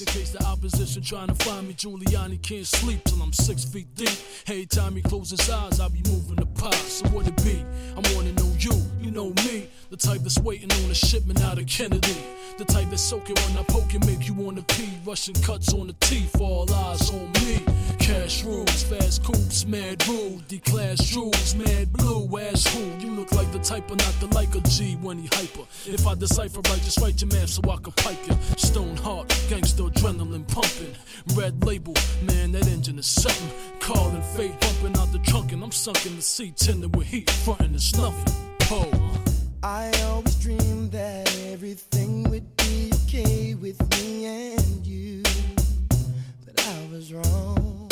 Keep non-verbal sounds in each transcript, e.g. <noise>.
in case the opposition trying to find me. Giuliani can't sleep till I'm six feet deep. Every time he closes his eyes, I'll be moving the pot. So what it be? I wanna know you know me. The type that's waiting on a shipment out of Kennedy. The type that's soaking when I poke and make you wanna pee. Russian cuts on the teeth, all eyes on me. Cash rules, fast coops, mad rude. D-class jewels, mad blue, ass who? You look like the type of not the like a G when he hyper. If I decipher right, just write your man so I can pipe you. Stone heart, gangster adrenaline pumping. Red label, man, that engine is something. Calling fate, bumping out the trunk, and I'm sunk in the seat, tending with heat, frontin' is nothing. I always dreamed that everything would be okay with me and you, but I was wrong.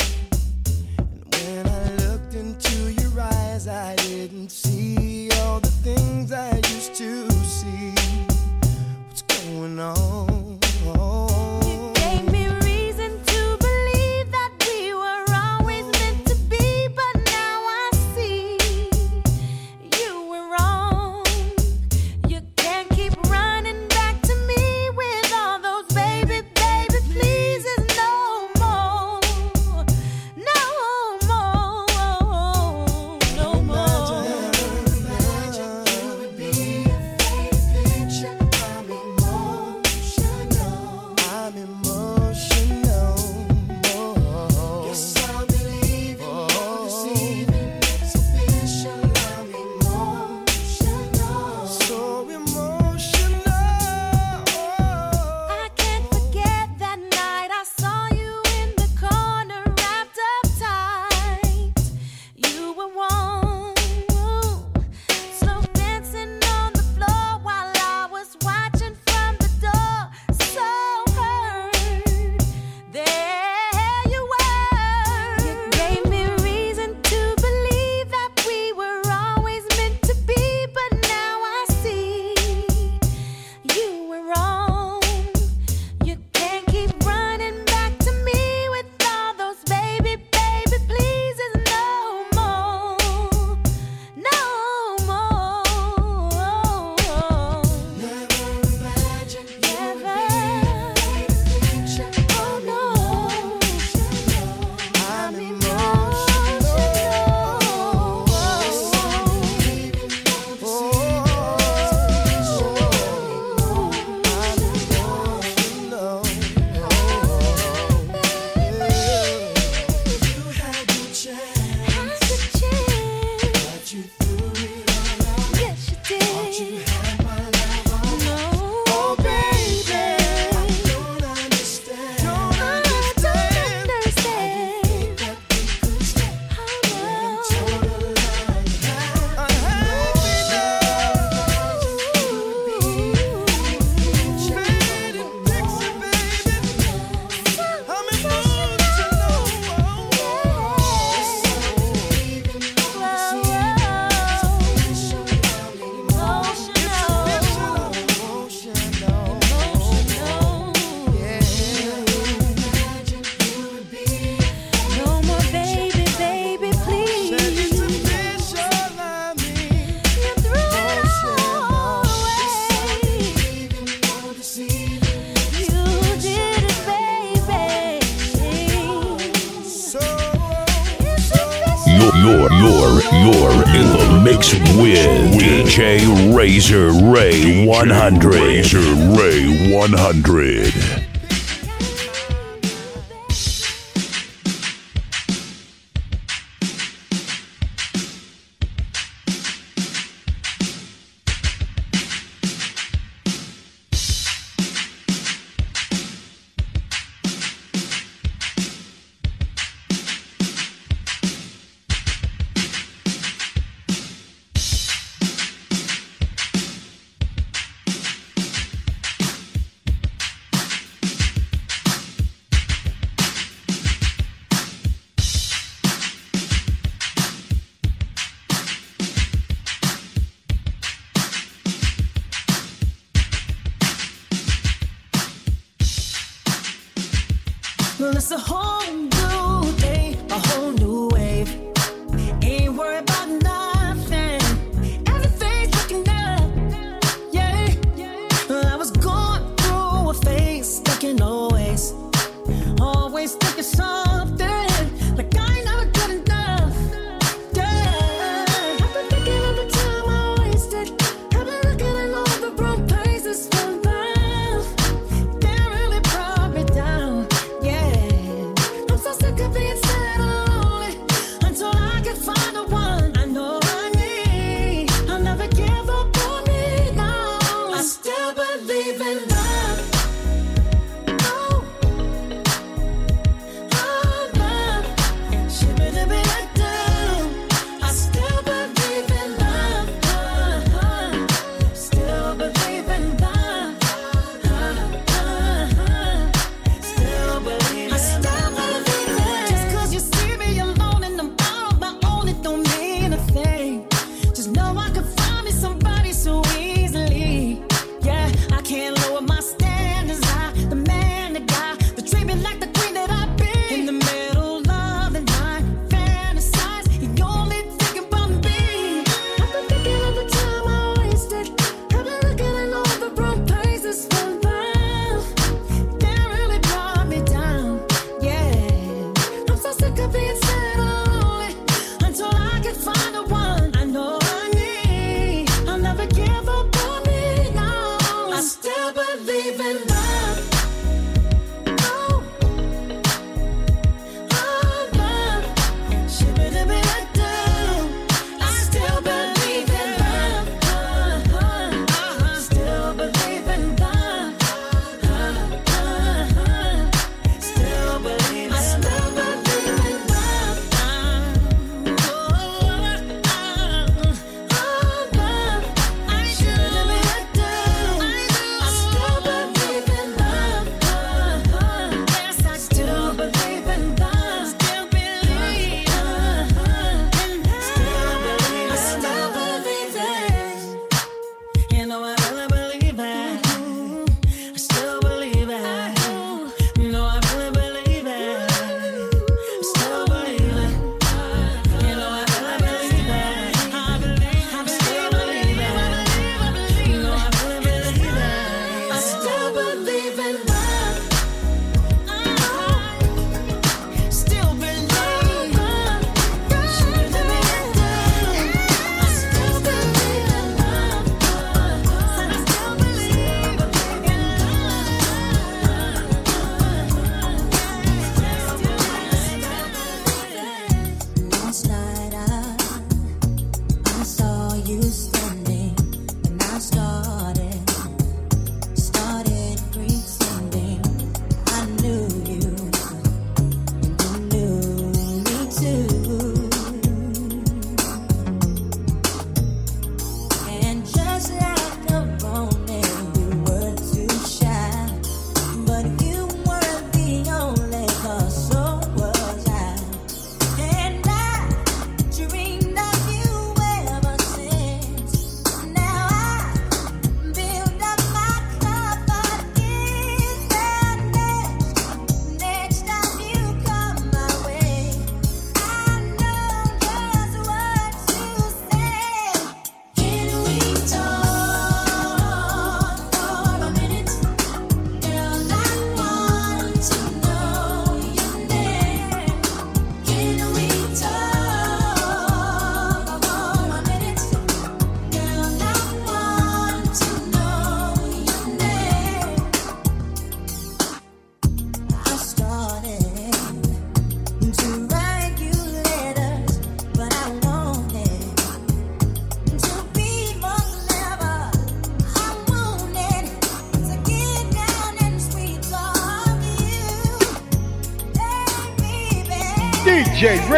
And when I looked into your eyes, I didn't see all the things I used to see. What's going on? Razor Ray 100. Razor Ray 100.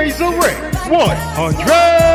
Razor Ray 100.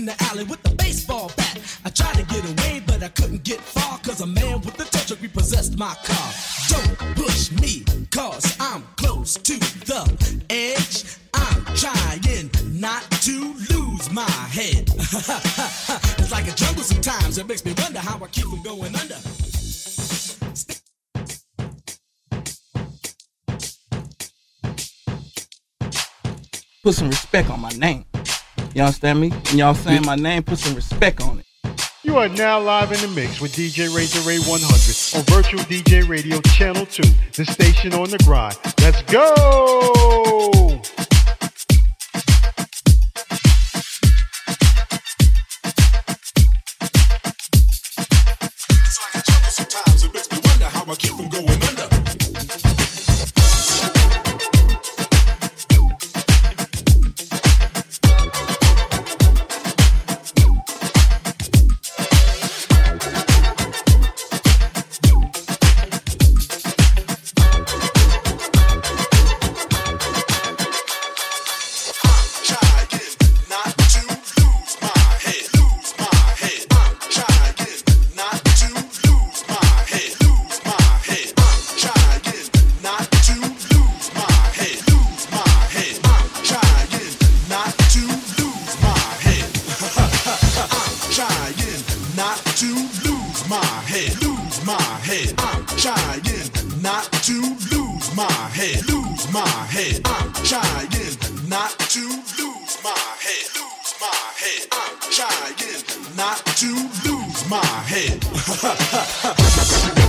in the alley with the baseball bat. I tried to get away, but I couldn't get far, cause a man with the tow truck repossessed my car. Don't push me, cause I'm close to the edge. I'm trying not to lose my head. <laughs> it's like a jungle sometimes. It makes me wonder how I keep from going under. Put some respect on my name. You understand me? And y'all saying my name, put some respect on it. You are now live in the mix with DJ Razor Ray 100 on Virtual DJ Radio Channel 2, the station on the grind. Let's go! It's like a jungle sometimes. It makes me wonder how I keep from going under. My head. I'm trying not to lose my head, lose my head. I'm trying not to lose my head. <laughs>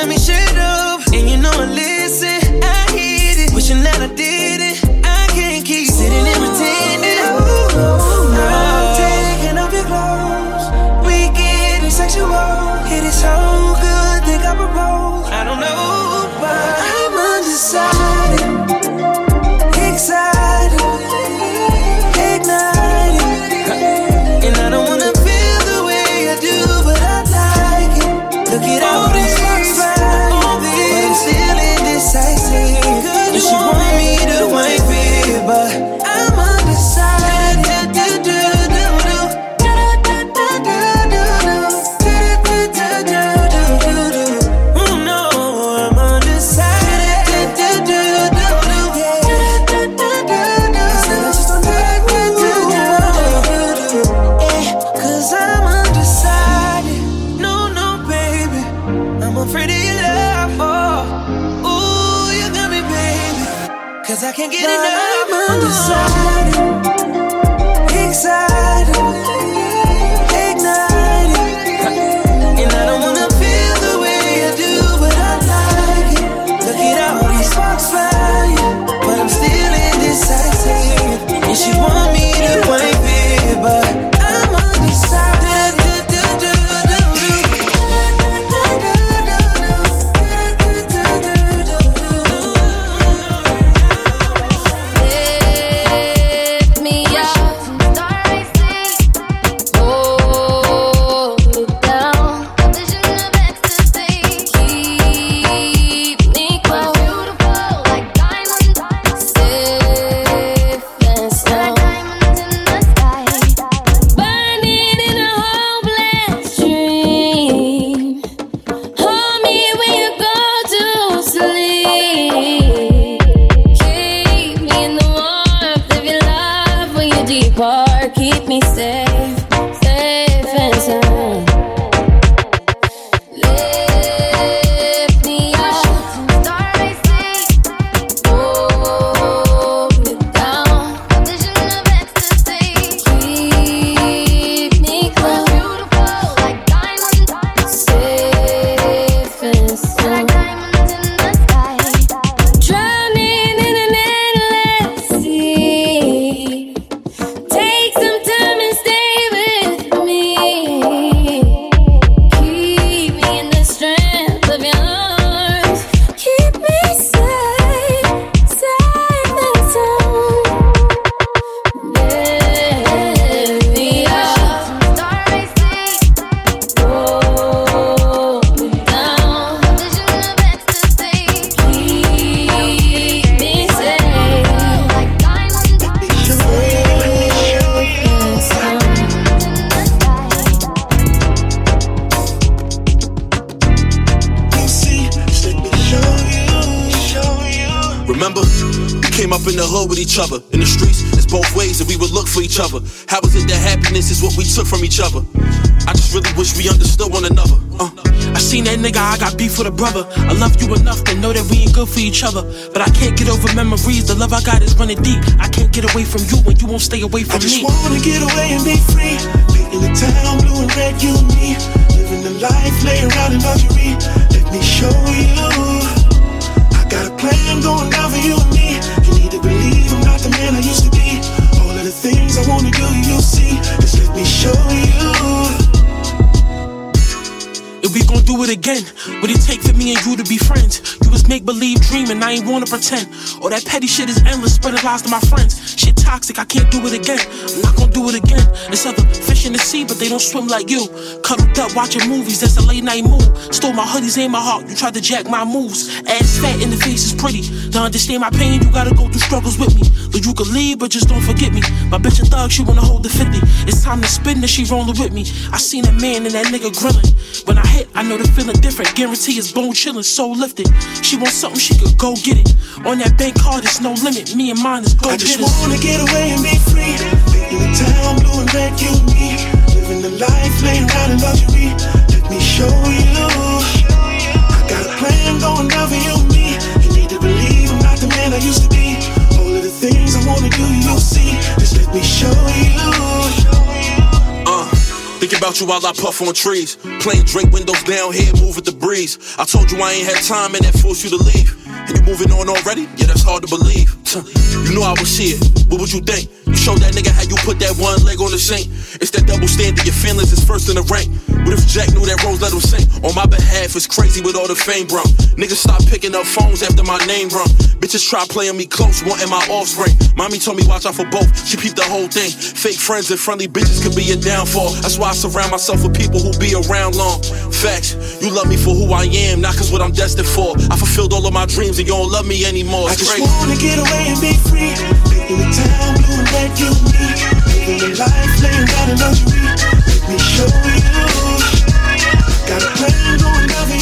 tell me shut up, and you know I listen. I hit it, wishing that I did. Each other. But I can't get over memories. The love I got is running deep. I can't get away from you when you won't stay away from again, what it take for me and you to be friends? You was make believe dreaming, I ain't wanna pretend. All that petty shit is endless, spreading lies to my friends. Shit toxic, I can't do it again. I'm not gonna do it again. It's other fish in the sea, but they don't swim like you. Cuddled up watching movies, that's a late night move. Stole my hoodies, ain't my heart. You tried to jack my moves. Ass fat in the face is pretty. To understand my pain, you gotta go through struggles with me. But you can leave, but just don't forget me. My bitch a thug, she wanna hold the 50. It's time to spin and she rolling with me. I seen that man and that nigga grilling. When I hit, I know the feeling different. Guarantee it's bone chillin', soul lifted. She want something, she could go get it. On that bank card, it's no limit. Me and mine is go I just it. wanna get away and be free. Painting the town blue and red, you and me. Living the life, laying around in luxury. Let me show you. I got a plan going down for you and me. You need to believe I'm not the man I used to be. All of the things I wanna do, you'll see. Just let me show you. Think about you while I puff on trees. Plain drink windows down here, move with the breeze. I told you I ain't had time and that forced you to leave. And you moving on already? Yeah, that's hard to believe. You knew I was here. What would you think? You showed that nigga how you put that one leg on the sink. It's that double standard. Your feelings is first in the rank. What if Jack knew that Rose let him sing? On my behalf, it's crazy with all the fame, bro. Niggas stop picking up phones after my name rung. Bitches try playing me close, wanting my offspring. Mommy told me watch out for both. She peeped the whole thing. Fake friends and friendly bitches could be a downfall. That's why I surround myself with people who be around long. Facts, you love me for who I am, not cause what I'm destined for. I fulfilled all of my dreams and you don't love me anymore. I just crazy. wanna get away and be free. Painting the town blue and red, you and me. Living the life, laying around in luxury. Let me show you. Got a plan going down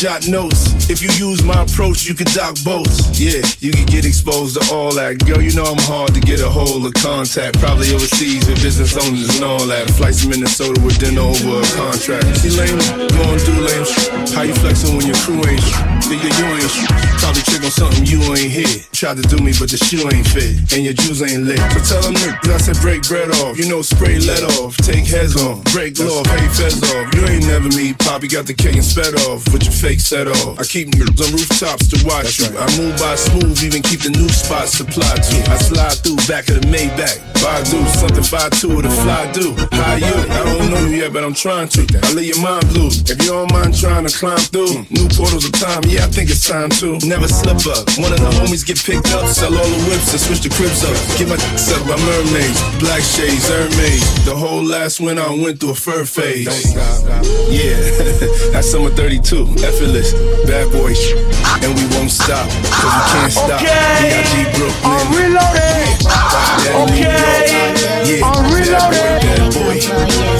jot notes. If you use my approach, you can dock boats. Yeah, you can get exposed to all that. Girl, you know I'm hard to get a hold of contact. Probably overseas with business owners and all that. Flights to Minnesota with dinner over a contract. See lame, going through lame. How you flexing when your crew ain't? Nigga, you ain't. Probably trick on something you ain't hit. Tried to do me, but the shoe ain't fit. And your juice ain't lit. So tell them niggas I said break bread off. You know, spray let off. Take heads off. Break law, pay feds off. You ain't never me. Poppy got the K and sped off. With your fake set off. I keep niggas on rooftops to watch you. I move by smooth, even keep the new spots supplied to. I slide through back of the Maybach. Badu, something five two with a fly do. How you? I don't know you yet, but I'm trying to. I lay your mind blue. If you don't mind trying to climb through, new portals of time, yeah, I think it's time to. Never slip up. One of the homies get picked up, sell all the whips and switch the cribs up. Get my sucked by mermaids, black shades, Hermes. The whole last winter I went through a fur phase. Yeah, <laughs> that's summer 32, effortless, bad boy. And we won't stop, cause we can't stop. B.I.G. Brooklyn. I'm reloaded. Yeah, New Yeah, I'm reloaded. Bad boy, yeah,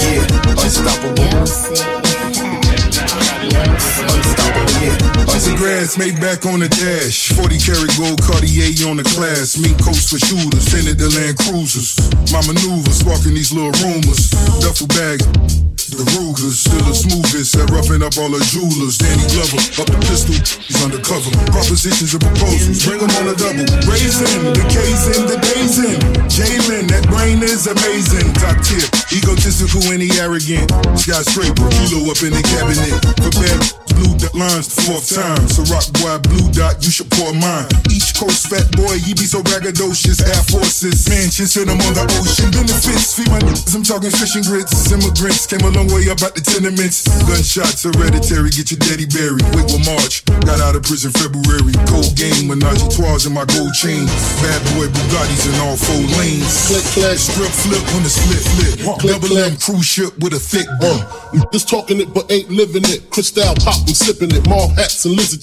gas, made back on the dash. 40 karat gold Cartier on the class. Mink coats for shooters, tinted the Land Cruisers. My maneuvers, sparking these little rumors. Duffel bags. The Rugers, still the smoothest at roughing up all the jewelers. Danny Glover, up the pistol, he's undercover. Propositions and proposals, bring them on a double. Raising, the K's in, the days in. Jalen, that brain is amazing. Top tier, egotistical and he arrogant. Skyscraper, kilo up in the cabinet. Prepare blue dot lines the fourth time. So rock boy, blue dot, you should pour mine. Each coast fat boy, he be so braggadocious. Air forces, mansions in them on the ocean. Benefits, feed my niggas, I'm talking fishing grits. Immigrants came a long way up out the tenements. Gunshots hereditary, get your daddy buried. Wait March, got out of prison February. Cold game, menage trois in my gold chain. Bad boy Bugattis in all four lanes. Click, clack, strip, flip on the split flip. Double M cruise ship with a thick uh. bump. Just talking it, but ain't living it. Crystal pop, I'm sipping it. Mall hats and lizard.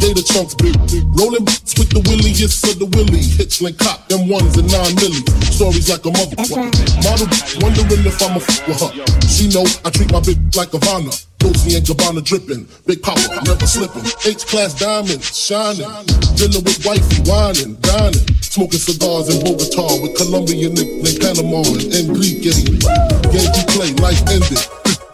Gator chunks, big. Rolling with the williest of the willy. Hitchling cop, them ones and nine milli. Stories like a mother. Model, wondering if I'm a f with her. She know I treat my bitch like Havana. Dolce and Gabbana dripping. Big papa, never slipping. H-class diamonds, shining. Dinner with wifey, whining, dining. Smoking cigars in Bogota with Colombian Nick named Panama and Enrique. Game you play, life ended.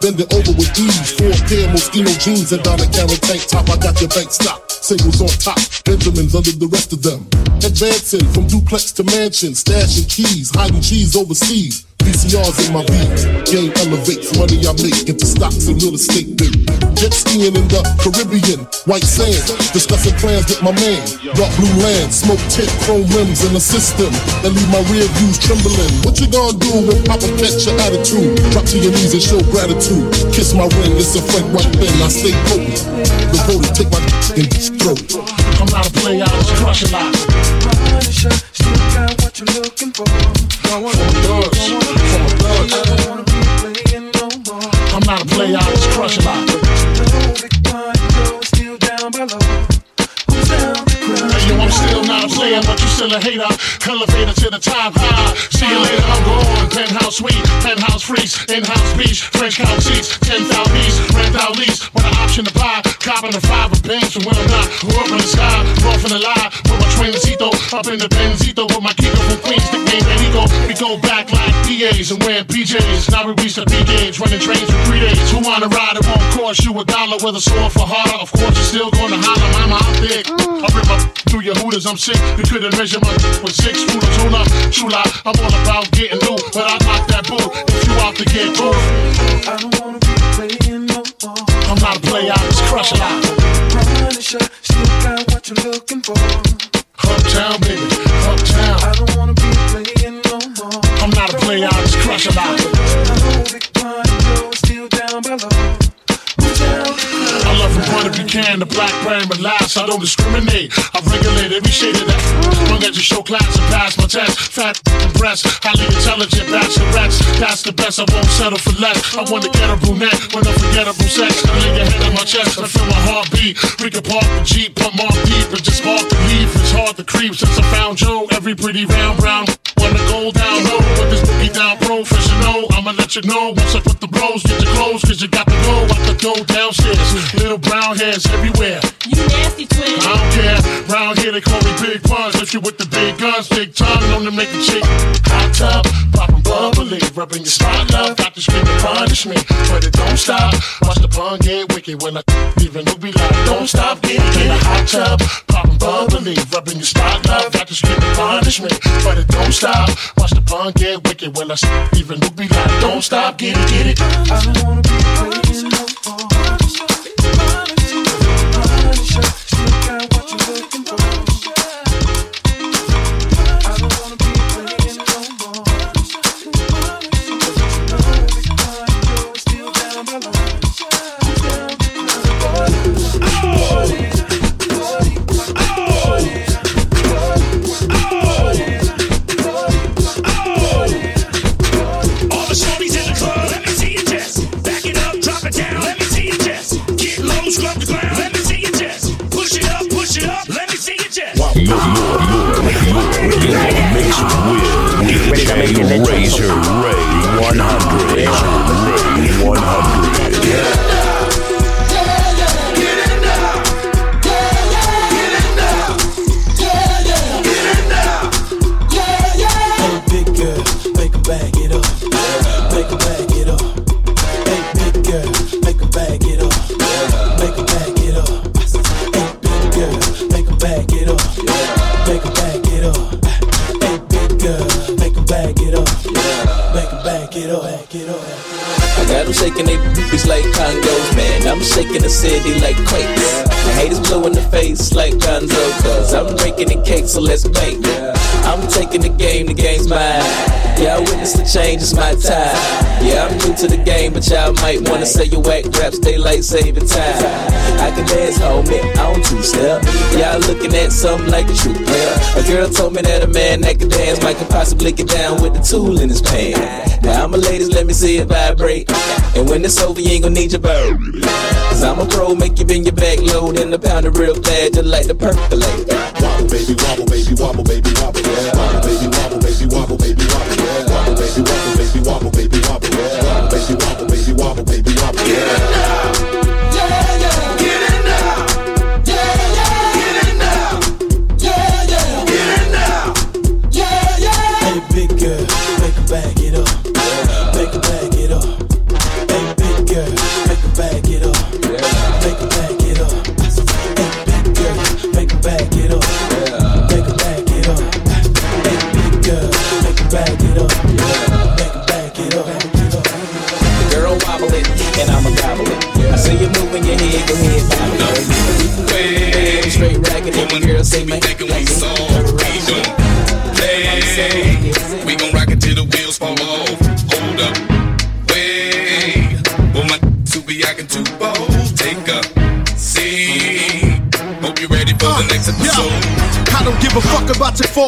Bend it over with ease. Four pair Moschino jeans and down a camera tank top. I got your bank stock. Singles on top. Benjamins under the rest of them. Advancing from duplex to mansion. Stashing keys. Hiding cheese overseas. VCRs in my beats. Game elevates money I make into stocks and real estate big. Jet skiing in the Caribbean. White sand. Discussing plans with my man. Dark blue land. Smoke tint, chrome rims in the system. And leave my rear views trembling. What you gonna do when Papa catch your attitude? Drop to your knees and show gratitude. Kiss my ring, it's a Frank White thing. I stay potent. The voter take my and throat. I'm not a player, I just crush a lot. Punisher, still got what you're looking for. Don't wanna I'm not a player, player, but you still a hater. Elevator to the top high. See you later, I'm going. Penthouse suite, penthouse freeze, in-house beach, French count seats, 10,000 east, rent out lease. With an option to buy, copping the five of banks. And when I'm not, we're up in the sky, rough in the lie. With my twincito, up in the Benzito, with my Kiko from Queens, nickname Benito. We go back like DAs and wear PJs. Now we reach the P gauge, running trains for three days. Who wanna ride? It won't cost you a dollar with a sword for harder. Of course, you're still gonna holler, mama, I'm thick. Mm. I rip up through your hooters, I'm sick. You couldn't measure my with six. Hold up, true lie. I'm all about getting new, but I knock that boot if you out to get cool. I don't wanna be playing no more. I'm not a player, I just crush a lot. Punisher, still got what you're looking for. Uptown, baby, uptown. Can, the black brand, last I don't discriminate. I regulate every shade of that. Long as you show class and pass my test. Fat breast, highly intelligent bachelorettes. That's the best, I won't settle for less. I want to get a brunette with unforgettable sex. I lay your head on my chest, I feel my heartbeat. We can park the Jeep, pump more deep, and just spark the leaf. It's hard to creep since I found Joe. Every pretty round brown. Wanna go down low, but this boogie down professional. I'ma let you know once I put the bros, get your clothes, cause you got to go out the door downstairs. Little brown hairs everywhere. You nasty twin. I don't care. Round here they call me Big Buns. If you with the big guns, big time, known to make a chick hot tub, poppin' bubbly, rubbing your spot love. Got to scream and punish me, but it don't stop. Watch the pun get wicked when I even who be like, don't stop, get it in a hot tub, poppin' bubbly, rubbing your spot love. Got to scream and punish me, but it don't stop. Watch the pun get wicked when I even who be like, don't stop, get it, get it. I don't wanna be change, it's my time. Yeah, I'm new to the game, but y'all might wanna say you whack raps, daylight saving time. I can dance, homie, on two step. Y'all looking at something like a true player. A girl told me that a man that can dance might could possibly get down with the tool in his pants. Now, I'm a ladies, let me see it vibrate. And when it's over, you ain't gonna need your bird. Cause I'm a pro, make you bend your back low, then the pound it real bad, just like the percolate. Wobble, baby, wobble, baby, wobble, baby, wobble, yeah. Wobble, baby, wobble, baby, wobble, baby, wobble, yeah. Baby, wobble, baby, wobble, baby, wobble, yeah. Wobble, baby, wobble, baby, wobble, baby, wobble, yeah.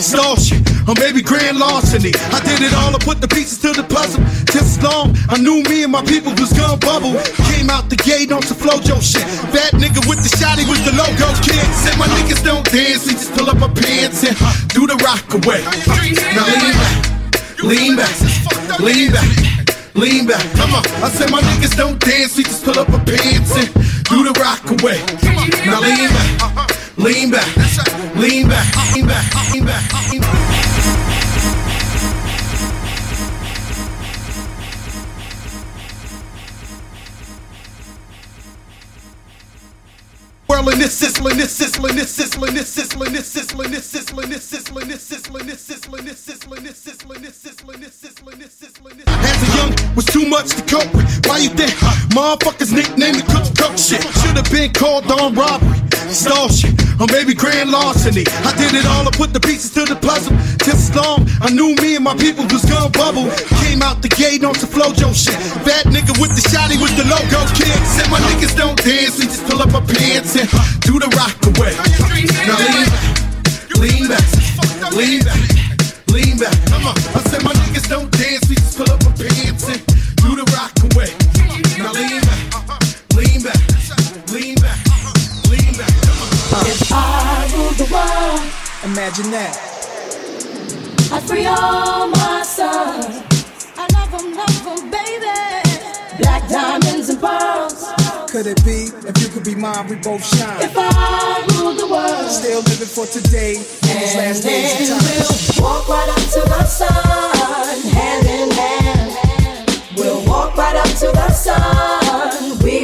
shit, or maybe grand larceny. I did it all, I put the pieces to the puzzle. Just long, I knew me and my people was gonna bubble. Came out the gate on some Flo-Jo shit. That nigga with the shotty was the logo kid. Said my niggas don't dance, we just pull up our pants and do the rock away. Now lean back, lean back, lean back. Lean back, come on. I said my niggas don't dance, we just pull up our pants and do the rock away. Now lean back, lean back, lean back, lean back, lean back, lean back. Whirling this sizzling, this sizzling, this sizzling, this sizzling, this sizzling, this sizzling, this sizzling, this sizzling, this sizzling, this sizzling, this sizzling, this sizzling, this sizzling, this sizzling. As a young, was too much to cope with. Why you think motherfuckers nicknamed the cook cook shit? Should've been called on robbery, stall shit, or maybe grand larceny. I did it all, I put the pieces to the puzzle. As long, I knew me and my people was gonna bubble. Came out the gate on some Flo-Jo shit. That nigga with the shotty was the logo kid. Said my niggas don't dance, we just pull up our pants do the rock away. Now lean back, lean back, lean back, lean back. I said my niggas don't dance, we just pull up our pants and do the rock away. Now lean back, lean back, lean back, lean back. If I ruled the world, Imagine that. I'd free all my sons. I love them, love them, baby. Black diamonds and pearls. Could it be if you could be mine, we both shine? If I ruled the world, Still living for today, in these and last days of time. we'll walk right up to the sun, hand in hand. We'll walk right up to the sun. We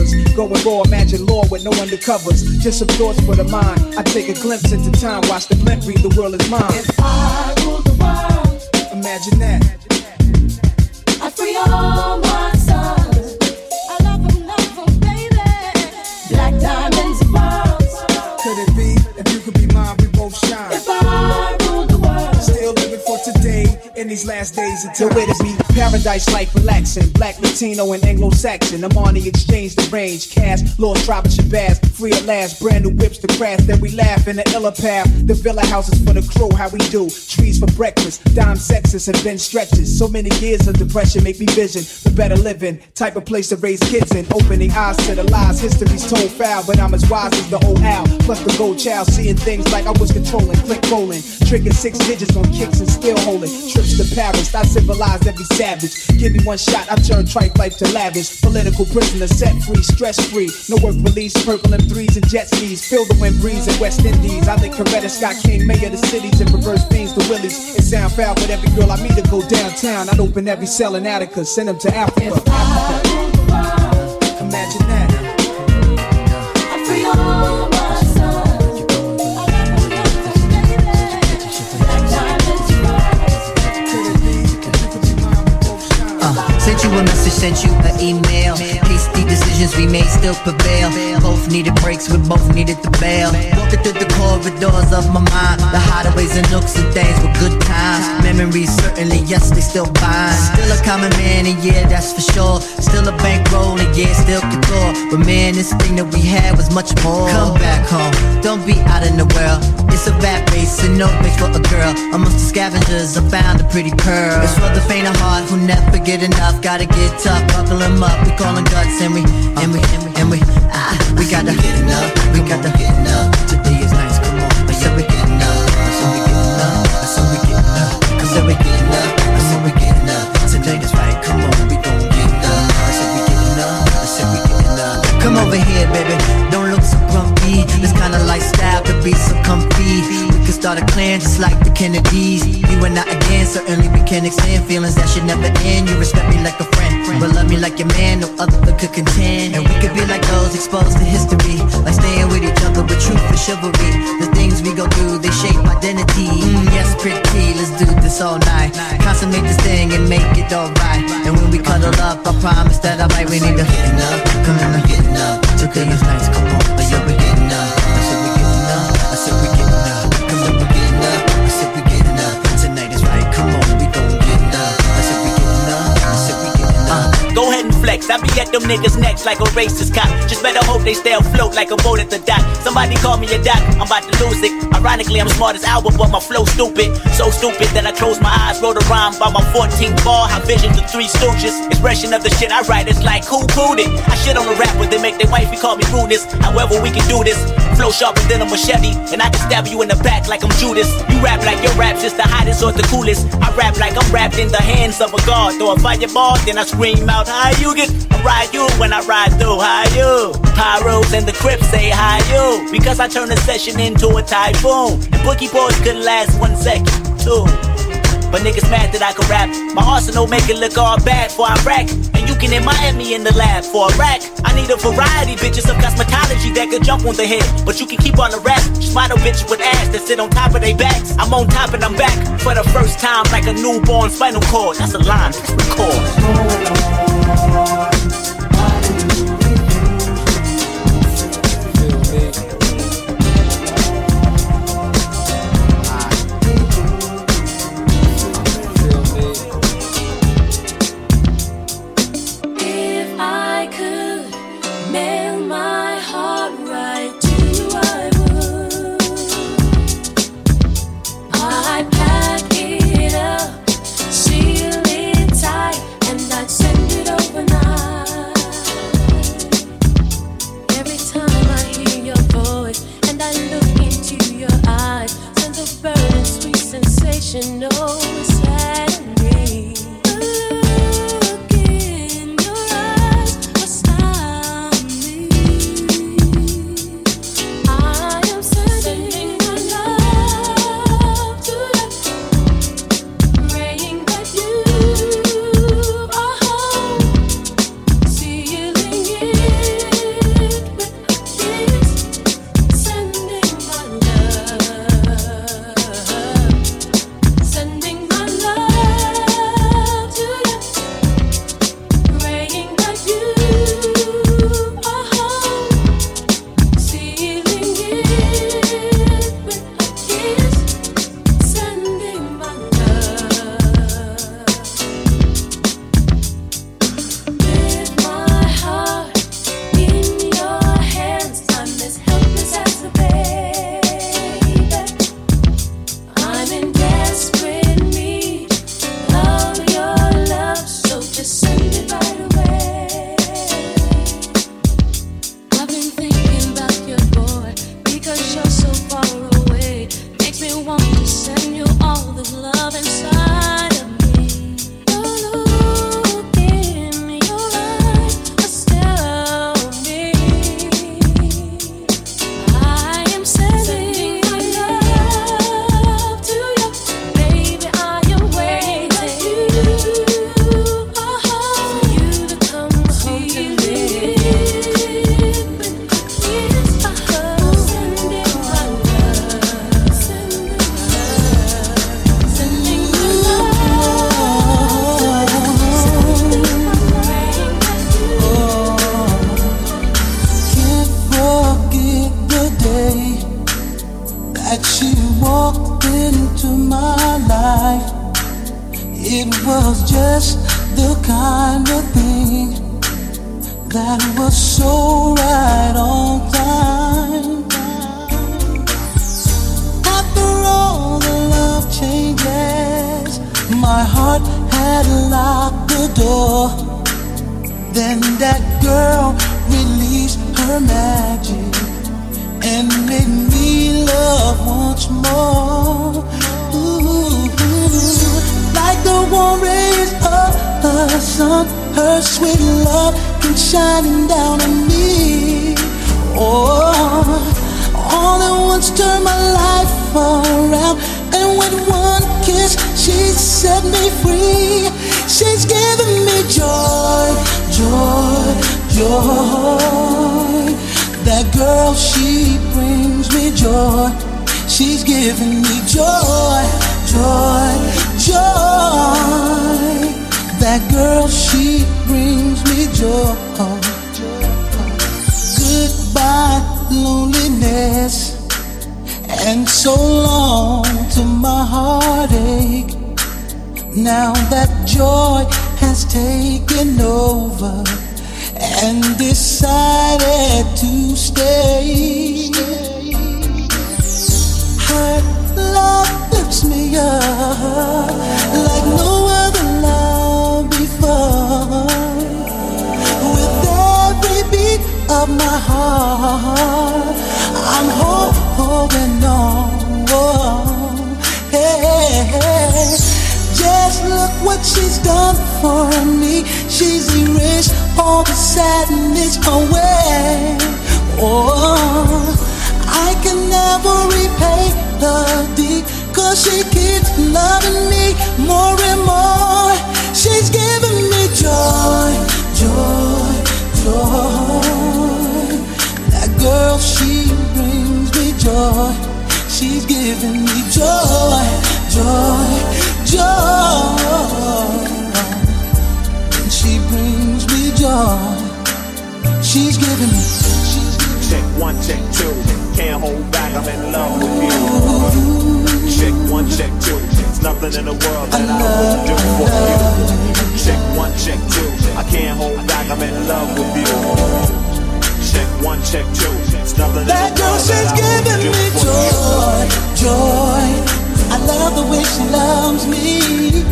rubbers. Going raw, imagine law with no undercovers. Just some thoughts for the mind. I take a glimpse into time, watch the blimp read the world is mine. If I ruled the world, Imagine that. I'd free all my these last days until to be paradise life relaxing. Black, Latino, and Anglo-Saxon. I'm on the exchange, the range, cash, lost of Shabazz, free at last, brand new whips to crash. Then we laugh in the illa path. The villa houses for the crew, how we do. Trees for breakfast, dime sexes and then stretches. So many years of depression make me vision the better living. Type of place to raise kids in. Opening eyes to the lies, history's told foul, but I'm as wise as the old owl. Plus the gold child, seeing things like I was controlling, click rolling, tricking six digits on kicks and still holding. Trips to Paris, I civilized every savage. Give me one shot, I turn tripe life to lavish. Political prisoner set free, stress free. No work release, purple M3s and jet skis. Feel the wind breeze in West Indies. I think Coretta Scott King, mayor of the cities, and reverse things to Willies. It sound foul, but every girl I meet to go downtown. I'd open every cell in Attica, send them to Africa. Imagine that. You a message, sent you an email. Decisions we made still prevail. Both needed breaks, we both needed the bail. Walking through the corridors of my mind, the hideaways and nooks and things were good times. Memories certainly, yes, they still bind. Still a common man, and yeah, that's for sure. Still a bankroll, and yeah, still couture. But man, this thing that we had was much more. Come back home, don't be out in the world. It's a bad race, and no place for a girl. Amongst the scavengers, I found a pretty pearl. It's for the faint of heart who never get enough. Gotta get tough, buckle 'em up. We callin' guts, and we, and we, and we, and we, ah, we gotta get enough. We gotta get enough. Today is nice, come on. I said we get enough. I said we get enough. I said we get enough. I said we get enough. I said we get enough. Today is right, come on. We gon' get enough. I said we get enough. I said we get enough. Come over here, baby. Don't look so grumpy. This kind of lifestyle could be so comfy. Start a clan just like the Kennedys. You and I again, certainly we can extend feelings that should never end. You respect me like a friend, but love me like your man. No other could contend. And we could be like those exposed to history, like staying with each other with truth and chivalry. The things we go through, they shape identity. Mm, yes, pretty. Let's do this all night. Consummate this thing and make it alright. And when we cuddle up, I promise that I might. We need to get enough. Come on, get enough. Today is nice. Come on, flex. I be at them niggas next like a racist cop. Just better hope they stay afloat like a boat at the dock. Somebody call me a doc, I'm about to lose it. Ironically, I'm smart as Albert, but my flow stupid. So stupid that I close my eyes, wrote a rhyme by my 14th ball. I visions the three stooges. Expression of the shit I write is like who proved it? I shit on the rap, but they make their wifey call me rudeness. However, we can do this. Flow sharper than a machete, and I can stab you in the back like I'm Judas. You rap like your rap's just the hottest or the coolest. I rap like I'm wrapped in the hands of a god. Throw a fireball, then I scream out, How you I ride you when I ride through. How you? Pyros and the Crips say hi you. Because I turn a session into a typhoon. And Boogie Boys couldn't last one second, too. But niggas mad that I can rap. My arsenal make it look all bad for I rack. And you can admire me in the lab for a rack. I need a variety, bitches of cosmetology that could jump on the head. But you can keep on the rap. Just model bitches with ass that sit on top of their backs. I'm on top and I'm back for the first time like a newborn spinal cord. That's a line, record. If sensation, oh, girl, she brings me joy. She's giving me joy, joy, joy. That girl, she brings me joy. Goodbye, loneliness, and so long to my heartache. Now that joy has taken over and decided to stay. Her love lifts me up like no other love before. With every beat of my heart, I'm holding on. Hey. Just look what she's done for me. She's erased all the sadness away. Oh, I can never repay the deed, cause she keeps loving me more and more. She's giving me joy, joy, joy. That girl, she brings me joy. She's giving me joy, joy, joy. And she brings me joy. She's giving me. Check one, check two. Can't hold back, I'm in love with you. Check one, check two. There's nothing in the world that I, wouldn't do for you. Check one, check two. I can't hold back, I'm in love with you. Check one, check two. There's nothing That in the world that I giving wouldn't do me for joy, joy. I love the way she loves me.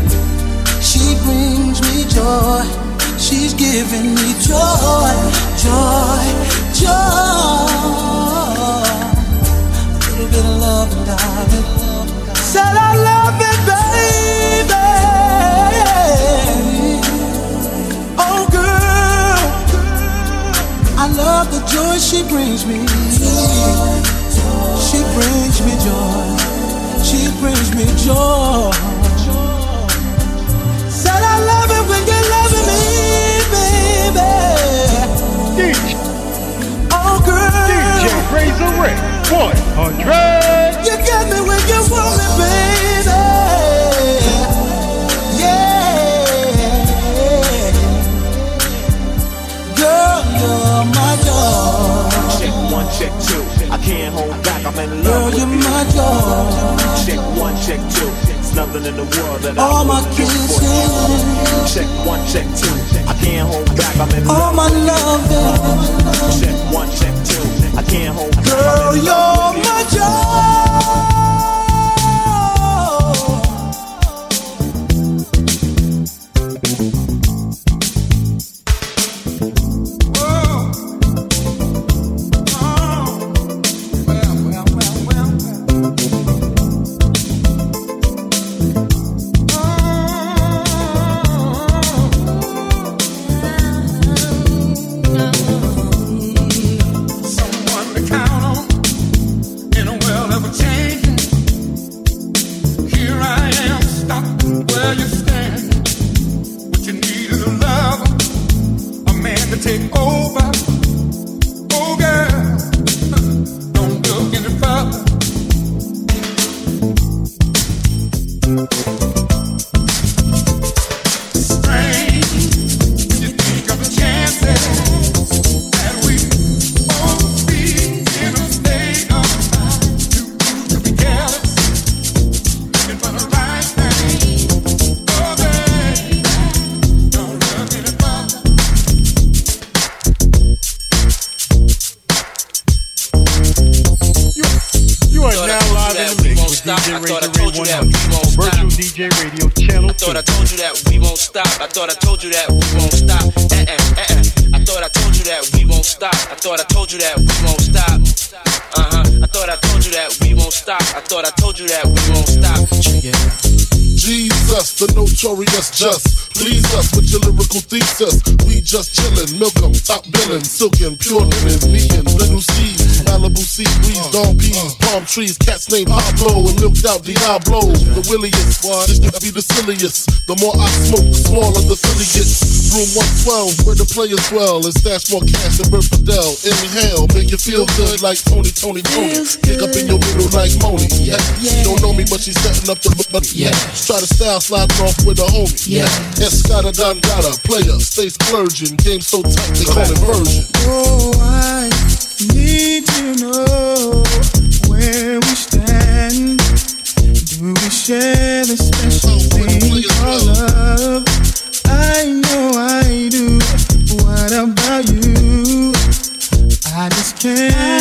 She brings me joy. She's giving me joy, joy, joy. A little bit of love, and darling. Said I love it, baby. Oh, girl. I love the joy she brings me. She brings me joy. She brings me joy. Razor Ray 100. You got me when you want me, baby. Yeah. Girl, you're my joy. Check one, check two. I can't hold back, I'm in Girl, love you're with you. my joy. Check one, check two. There's nothing in the world that All I my wouldn't do for you. Check one, check two. I can't hold back, I'm in All love All my loving. Check one, check two. I can't hold. Girl, you're my joy. Stop. I thought I told you that we won't stop. Check it out. Jesus, the notorious just. Please us with your lyrical thesis. We just chillin', milk 'em, top billin', silkin', pure linen, vegan, little seeds, Malibu sea breeze, uh, dawn peas, uh. palm trees, cats named Pablo, and milked out Diablo. The williest, this could be the silliest. The more I smoke, the smaller the silly gets. Room 112, where the players dwell, and stash more cash than Bert Fidel. Inhale, make you feel good like Tony, Tony, Tony. Kick up in your middle like Moni. Yeah, she don't know me, but she's setting up the but yeah. Try to style sliding off with a homie. Yeah, Escada Dangada, player, stay splurging. Game so tight they call it version. Oh, I need to know where we stand. Do we share the special thing called love? I know I do. What about you? I just can't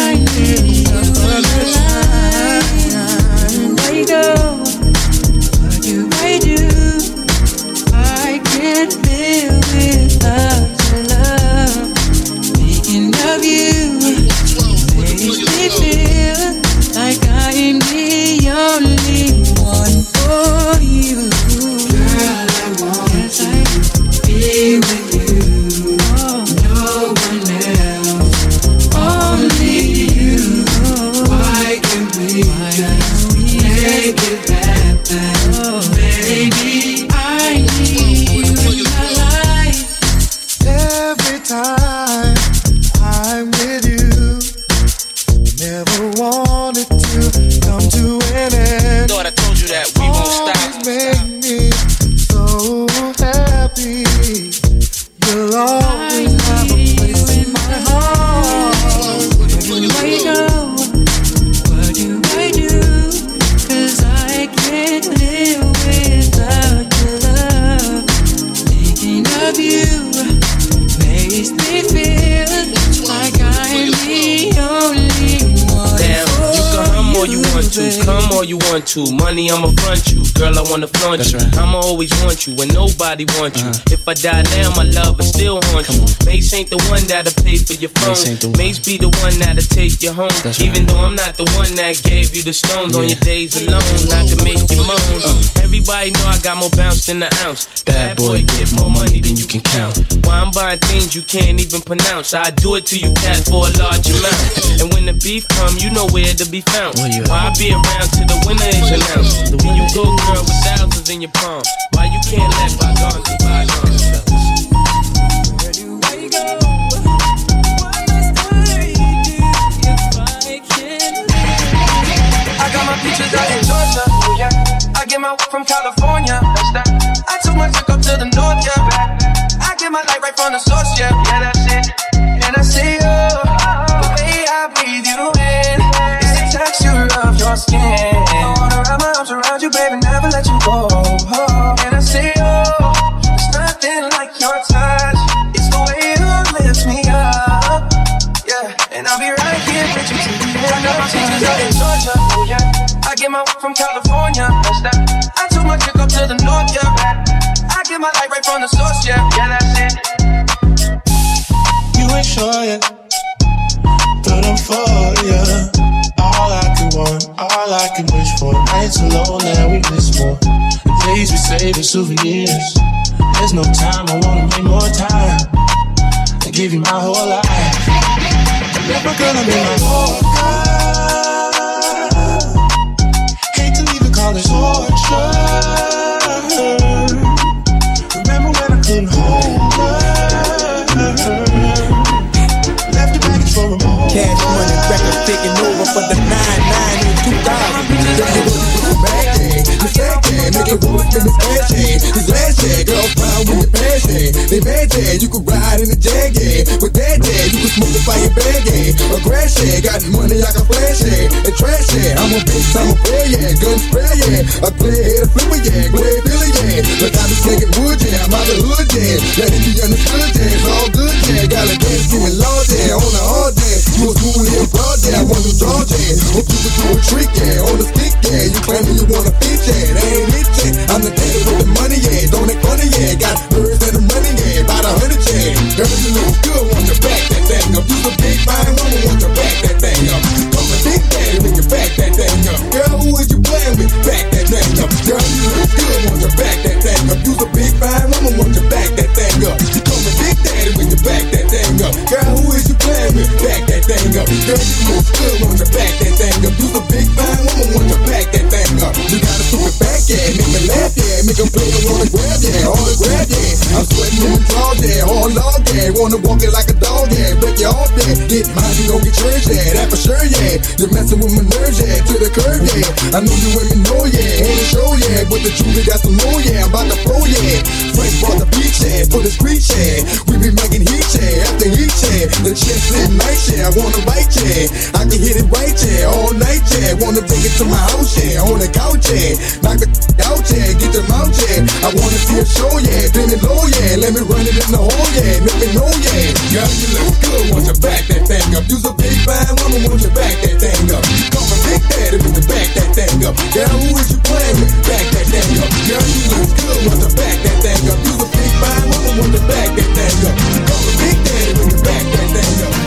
all you want to, come all you want to. Money, I'ma front you. Girl, I wanna flaunt you. I'ma always want you when nobody wants you. Uh-huh. If I die now, my love will still haunt you. Mase ain't the one that'll pay for your phone. Mase be the one that'll take you home. Even though I'm not the one that gave you the stones on your days alone, I can make you moan. Uh. Everybody know I got more bounce than an ounce. Bad boy, get more money than you can count. Why I'm buying things you can't even pronounce. I do it to you, cat, for a large amount. <laughs> And when the beef come, you know where to be found. Why I be around till the winner is announced? When you go, girl, with thousands in your palm. Why you can't let bygones be bygones, fellas? I got my peaches out in Georgia. Oh, yeah. I get my work from California. That's that. I took my chick up to the north, yeah. I get my light right from the source, yeah. Yeah, that's it. And I see I my work from California. That's that. I took my chick up to the north. Yeah, I get my light right from the source. Yeah, yeah, that's it. You ain't sure yet, but I'm for ya. All I can want, all I can wish for. Nights alone, now we miss more. The days we save as souvenirs. There's no time, I wanna make more time. And give you my whole life. Never gonna be my walker. Hate call it torture. Remember when I couldn't hold her? Left the baggage for a moment. Cash money record taking over for the 99 in 2000. Then you look at the bag gang, the sack make it roll in the ass hand. This last year, girl found with your pants hand. They bad yeah, you could ride in the jag yeah. With that yeah, you could smoke the fire bag yeah. A grass yeah, got money I can flash yeah. And trash yeah, I'm a bitch, I'm a player yeah. Gun spray yeah, a player head a flipper yeah. Glad Billy yeah, look I be slinging wood yeah. I'm out the hood yeah, let it be understood yeah. It's all good yeah, got a dance doing law yeah. On the hard yeah, you a school here broad yeah. I want to draw yeah. yeah. Hope you can do a trick, yeah. On the stick, yeah. You claiming you wanna fit, yeah. That ain't it, yeah. I'm the nigga with the money, yeah. Don't act funny, yeah. Got Girl, to back that thing up. You a big fine woman, want to back that thing up. Come and think daddy when you back that thing up. Girl, who is you playing with? Back that thing up. Girl, you want to back that thing up. You a big fine woman, want to back that thing up. Come and think daddy when you back that thing up. Girl, who is you playing with? Back that thing up. Girl, you look good, want to back that thing up. You a big fine woman, want to back that thing up. You got a stupid back, at me laugh, yeah. Make them play wanna grab, yeah. All the grab, yeah. I'm sweating in the draw, yeah. All log, yeah. Wanna walk it like a dog, yeah. Break your off, yeah. Get mine, you gon' get yours, yeah. That for sure, yeah. You're messing with my nerves, yeah. To the curb, yeah. I know you women know, yeah. Ain't a show, yeah. But the truth, got some more, yeah. I'm about to pro, yeah. Fresh for the beach, yeah. For the street, yeah. We be making heat, yeah. After heat, yeah. The chest lit night, yeah. I wanna bite, yeah. I can hit it right, yeah. All night, yeah. Wanna bring it to my house, yeah. On the couch, yeah. Knock the out, yeah. Get them out, yeah. I wanna see a show, yeah. Bend it low, yeah. Let me run it in the hole, yeah. Make me know, yeah. Girl, you look good. Want you back that thing up. You's a big fine woman. Want you back that thing up. Come from Big Daddy with the back that thing up. Girl, who is you playing with? Back that thing up. Girl, you look good. Want to back that thing up. You's a big fine woman. Want to back that thing up. Come from Big Daddy with the back that thing up.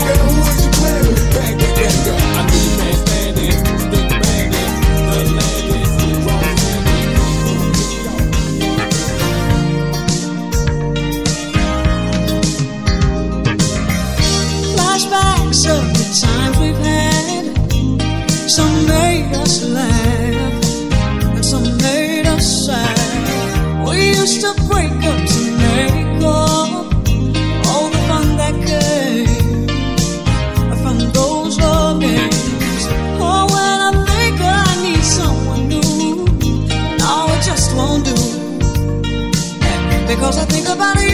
About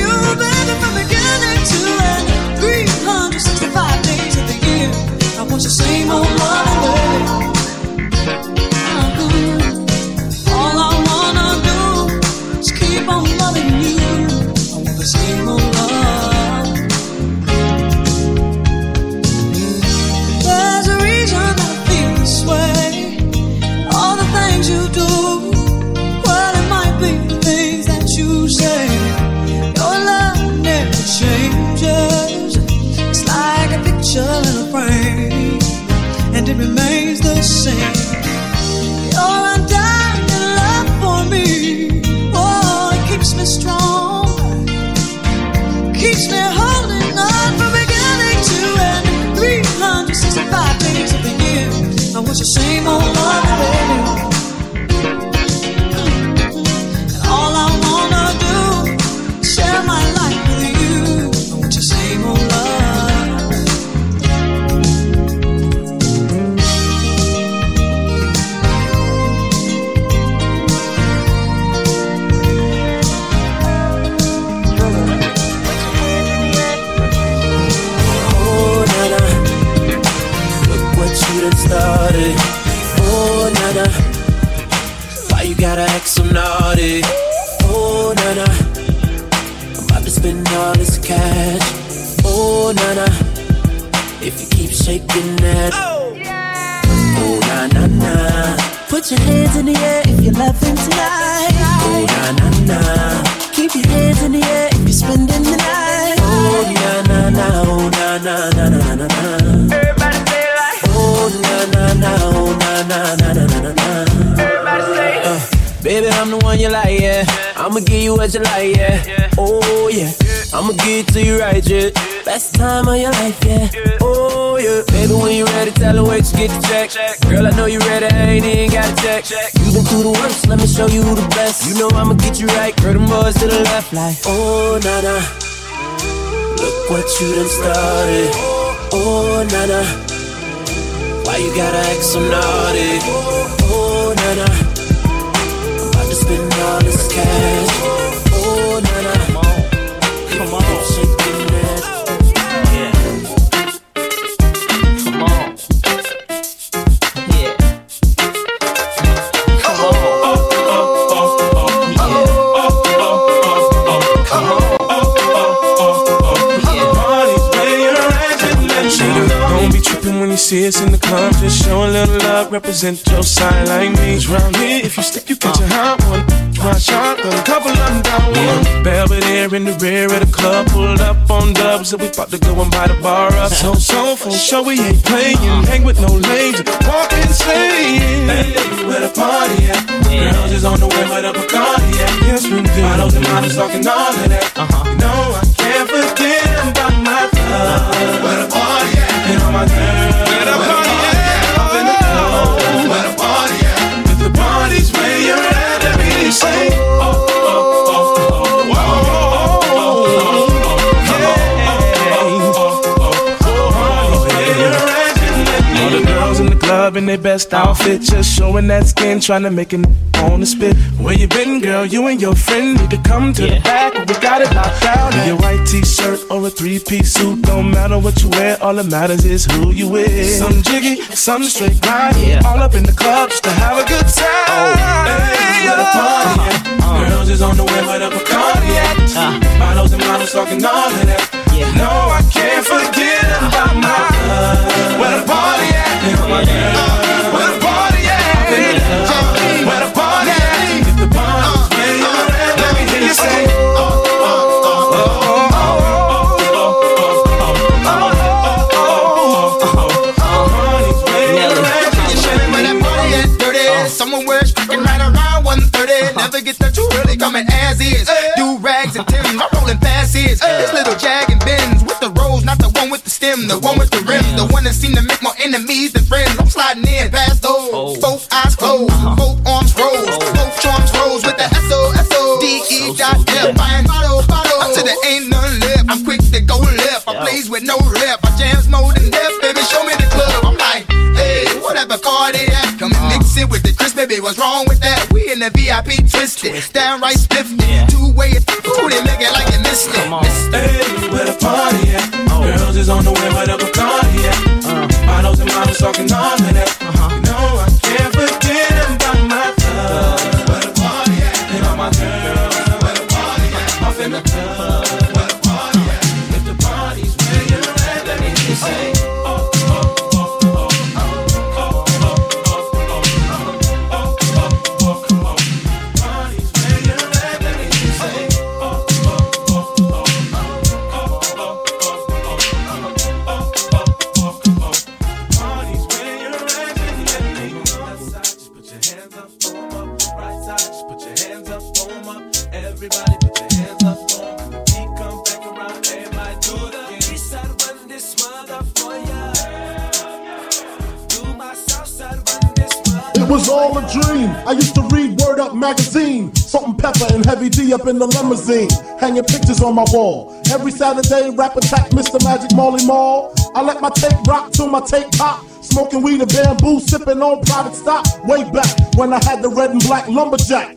been through the worst, let me show you the best. You know I'ma get you right, girl, them boys to the left, like. Oh, na na. Look what you done started. Oh, na na. Why you gotta act so naughty? Oh, na na. I'm about to spend all this cash. See us in the club, just show a little love, represent your side like me. 'Cause round here, if you slip, you catch a hot one. My shotgun, couple of them down one. Belvedere in the rear of the club, pulled up on dubs, and we about to go and buy the bar up. So, so, for sure, we ain't playing. Hang with no lames, walk insane. Hey, where the party at? Girls is on the way, where the Bacardi at? Yes, we do. Models and models talking all of that. Uh-huh. You know, I can't forget about my love. Where the party at? And all my girls. Where the their best outfit, just showing that skin, trying to make it on the spit. Where you been, girl? You and your friend need to come to the back. We got it locked down. In your white t-shirt or a three-piece suit, don't matter what you wear. All that matters is who you with. Some jiggy, some straight grind. All up in the club just to have a good time. Oh, hey, where the party at? Girls is on the way where the Bacardi at. Uh. Models and models talking all of that. No, I can't forget about my love. Where the party at? Where the party at? Where the party at? If the party's where you're at, let me hear you say. oh, oh, oh, oh, Someone wears fucking right around 130. Uh-huh. Never get there too early, coming as is. Do rags and Tim's, I'm rolling fast is. This little jag with the one with the rims, the one that seem to make more enemies than friends. I'm sliding in past those. Both eyes closed, both arms rose, both charms rose with the S O S O D E dot F. Buying bottle, bottle until there ain't none left. I'm quick to go left. I plays with no rep. I jams more than death, baby. Show me the club. I'm like, hey, whatever car they at, come and mix it with the Chris, baby. What's wrong with that? We in the VIP twisted, downright spiffed. Two way, ooh, they make it like you missed it. Hey, on the way where the Bacardi at. Uh. Models and models talking all in the limousine. Hanging pictures on my wall. Every Saturday, rap attack Mr. Magic Marley Marl. I let my tape rock till my tape pop. Smoking weed and bamboo, sipping on private stock. Way back when I had the red and black lumberjack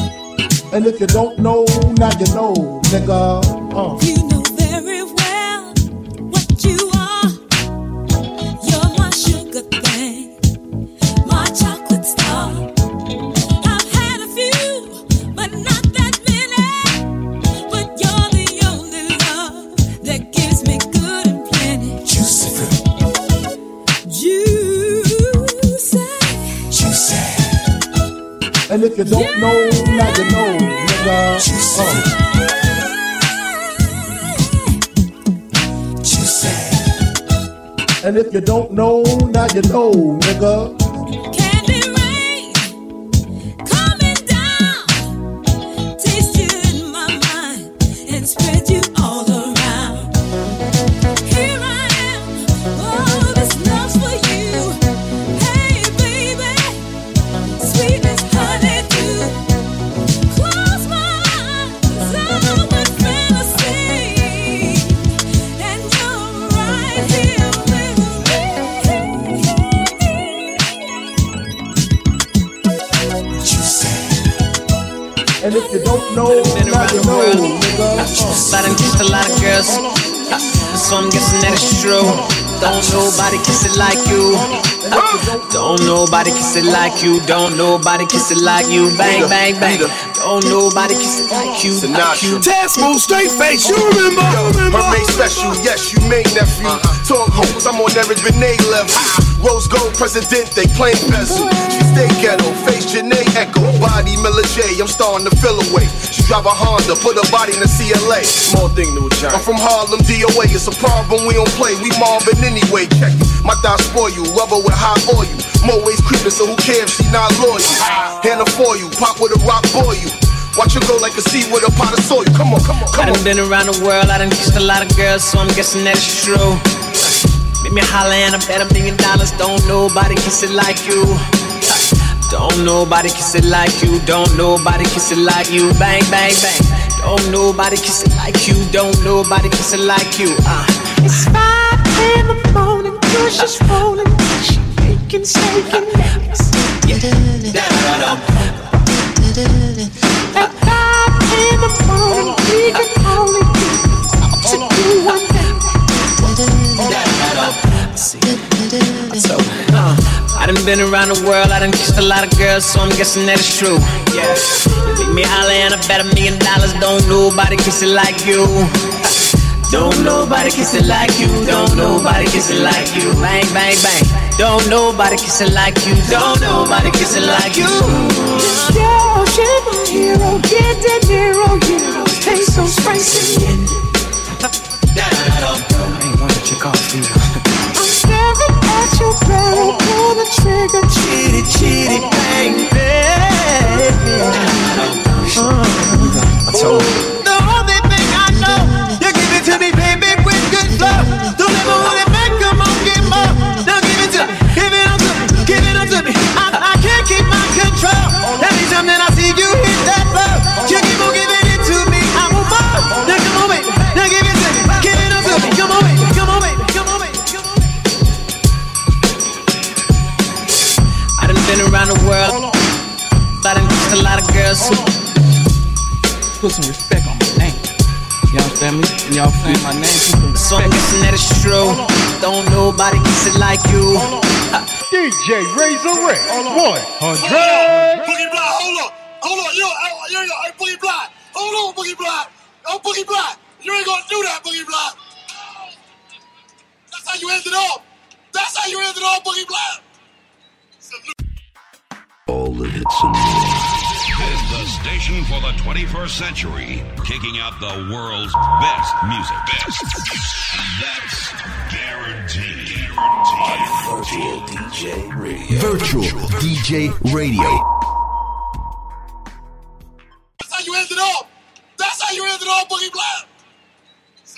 And if you don't know, now you know, nigga. Uh. You know very well what you are. You're my sugar thing, my chocolate star. I've had a few, but not that many. But you're the only love that gives me good and plenty. Juicy, juicy, juicy. And if you don't know, now you know, And if you don't know, now you know, nigga. Don't nobody kiss it like you. Don't nobody kiss it like you. Don't nobody kiss it like you. Bang, bang, bang. Don't nobody kiss it like you. Like you. Test move, straight face, you remember? Her made special, yes, you made nephew. Uh-huh. Talk hoes, I'm on Eric Benet level. Rose gold president, they plain bezel. She stay ghetto, face Jhené Aiko. Body Miller J, I'm starting to feel away. She drive a Honda, put her body in the CLA. Small thing, new giant. I'm from Harlem, DOA, it's a problem, we don't play. We mobbing anyway, check it. My thighs spoil you, rubber with hot oil. More ways creeping, so who cares? She not loyal. Ah. Hand her for you, pop with a rock boy you. Watch her go like a seed with a pot of soil. Come on, come on, I come on. done been around the world, I done kissed a lot of girls, so I'm guessing that it's true. Make me holler and I bet a million dollars. Don't nobody kiss it like you. Don't nobody kiss it like you. Don't nobody kiss it like you. Bang, bang, bang. Don't nobody kiss it like you. Don't nobody kiss it like you. Uh. It's five in the morning, push is rolling, she making, shaking. At five in the morning, we can only be to one So, uh, I done been around the world, I done kissed a lot of girls, so I'm guessing that it's true. Yeah. Make me holler and I bet a million dollars. Don't nobody kiss it like you. Don't nobody kiss it like you. Don't nobody kiss it like you. Bang, bang, bang. Don't nobody kiss it like you. Don't nobody kiss it like you. Yo, shit, my hero, get that hero, hero. Taste so spicy. I'm staring at you, better pull the trigger. Cheat it, cheat it, bang, I told you. Kissed a lot of girls. Put some respect on my name. Y'all family, y'all saying my name. Put some So I'm guessing that it's true. Don't nobody kiss it like you. DJ Razor Ray 100. Boogie Block, hold up. Hold on, yo, yo, yo, yo, hey, Boogie Block. Hold on, Boogie Block. Oh, Boogie Block. You ain't gonna do that, Boogie Block. That's how you end it off. That's how you end it off, Boogie Block. All the hits and more. Is station for the 21st century, kicking out the world's best music. Best. That's guaranteed. Virtual DJ Radio. Virtual DJ Radio. That's how you end it off. That's how you end it off, Boogie Block.